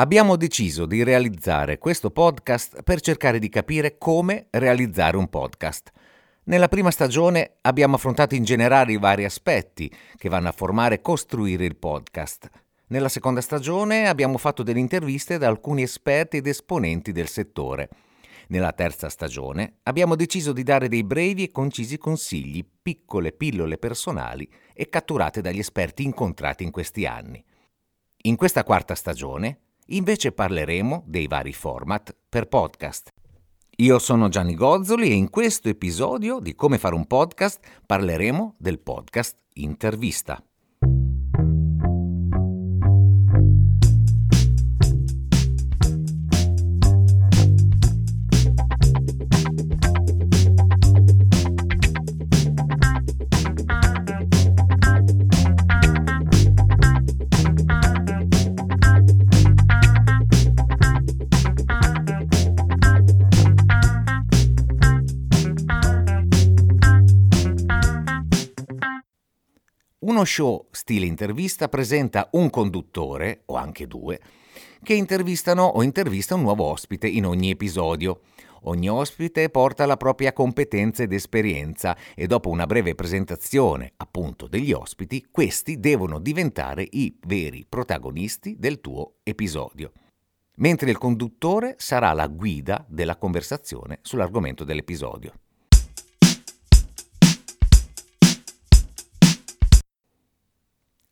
Abbiamo deciso di realizzare questo podcast per cercare di capire come realizzare un podcast. Nella prima stagione abbiamo affrontato in generale i vari aspetti che vanno a formare e costruire il podcast. Nella seconda stagione abbiamo fatto delle interviste da alcuni esperti ed esponenti del settore. Nella terza stagione abbiamo deciso di dare dei brevi e concisi consigli, piccole pillole personali e catturate dagli esperti incontrati in questi anni. In questa quarta stagione Invece parleremo dei vari format per podcast. Io sono Gianni Gozzoli e in questo episodio di Come fare un podcast parleremo del podcast intervista. Uno show stile intervista presenta un conduttore, o anche due, che intervistano o intervista un nuovo ospite in ogni episodio. Ogni ospite porta la propria competenza ed esperienza e dopo una breve presentazione, appunto, degli ospiti, questi devono diventare i veri protagonisti del tuo episodio. Mentre il conduttore sarà la guida della conversazione sull'argomento dell'episodio.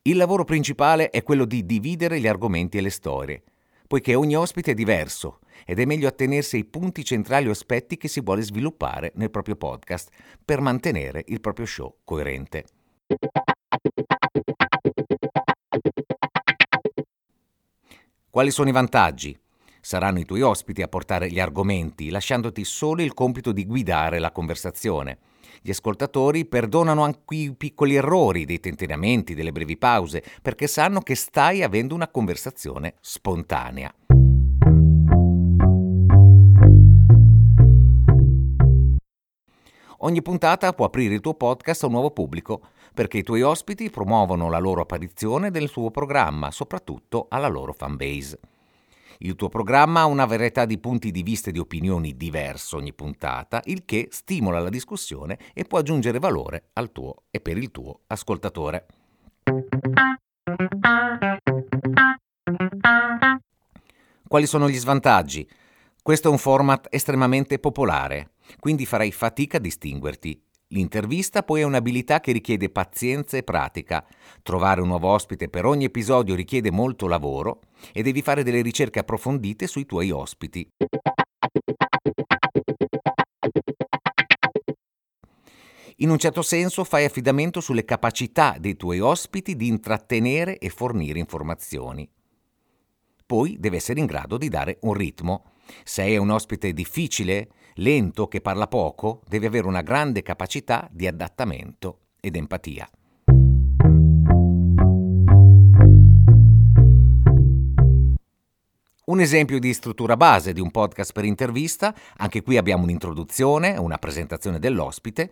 Il lavoro principale è quello di dividere gli argomenti e le storie, poiché ogni ospite è diverso ed è meglio attenersi ai punti centrali o aspetti che si vuole sviluppare nel proprio podcast per mantenere il proprio show coerente. Quali sono i vantaggi? Saranno i tuoi ospiti a portare gli argomenti, lasciandoti solo il compito di guidare la conversazione. Gli ascoltatori perdonano anche i piccoli errori, dei tentenamenti, delle brevi pause, perché sanno che stai avendo una conversazione spontanea. Ogni puntata può aprire il tuo podcast a un nuovo pubblico, perché i tuoi ospiti promuovono la loro apparizione nel tuo programma, soprattutto alla loro fanbase. Il tuo programma ha una varietà di punti di vista e di opinioni diverse ogni puntata, il che stimola la discussione e può aggiungere valore al tuo e per il tuo ascoltatore. Quali sono gli svantaggi? Questo è un format estremamente popolare, quindi farai fatica a distinguerti L'intervista poi è un'abilità che richiede pazienza e pratica. Trovare un nuovo ospite per ogni episodio richiede molto lavoro e devi fare delle ricerche approfondite sui tuoi ospiti. In un certo senso fai affidamento sulle capacità dei tuoi ospiti di intrattenere e fornire informazioni. Poi deve essere in grado di dare un ritmo. Se è un ospite difficile, lento, che parla poco, deve avere una grande capacità di adattamento ed empatia. Un esempio di struttura base di un podcast per intervista, anche qui abbiamo un'introduzione, una presentazione dell'ospite,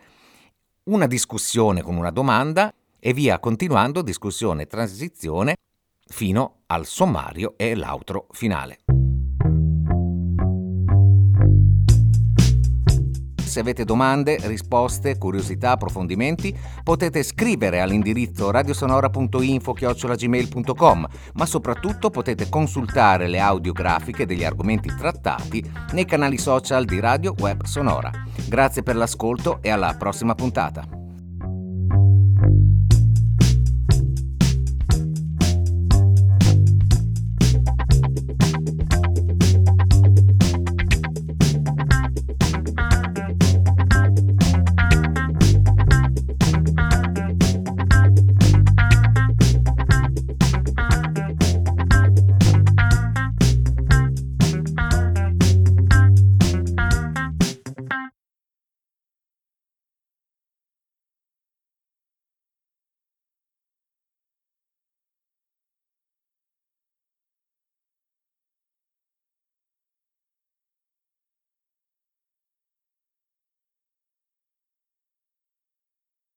una discussione con una domanda e via continuando discussione e transizione fino al sommario e l'outro finale. Se avete domande, risposte, curiosità, approfondimenti, potete scrivere all'indirizzo radiosonora.info-gmail.com, ma soprattutto potete consultare le audiografiche degli argomenti trattati nei canali social di Radio Web Sonora. Grazie per l'ascolto e alla prossima puntata.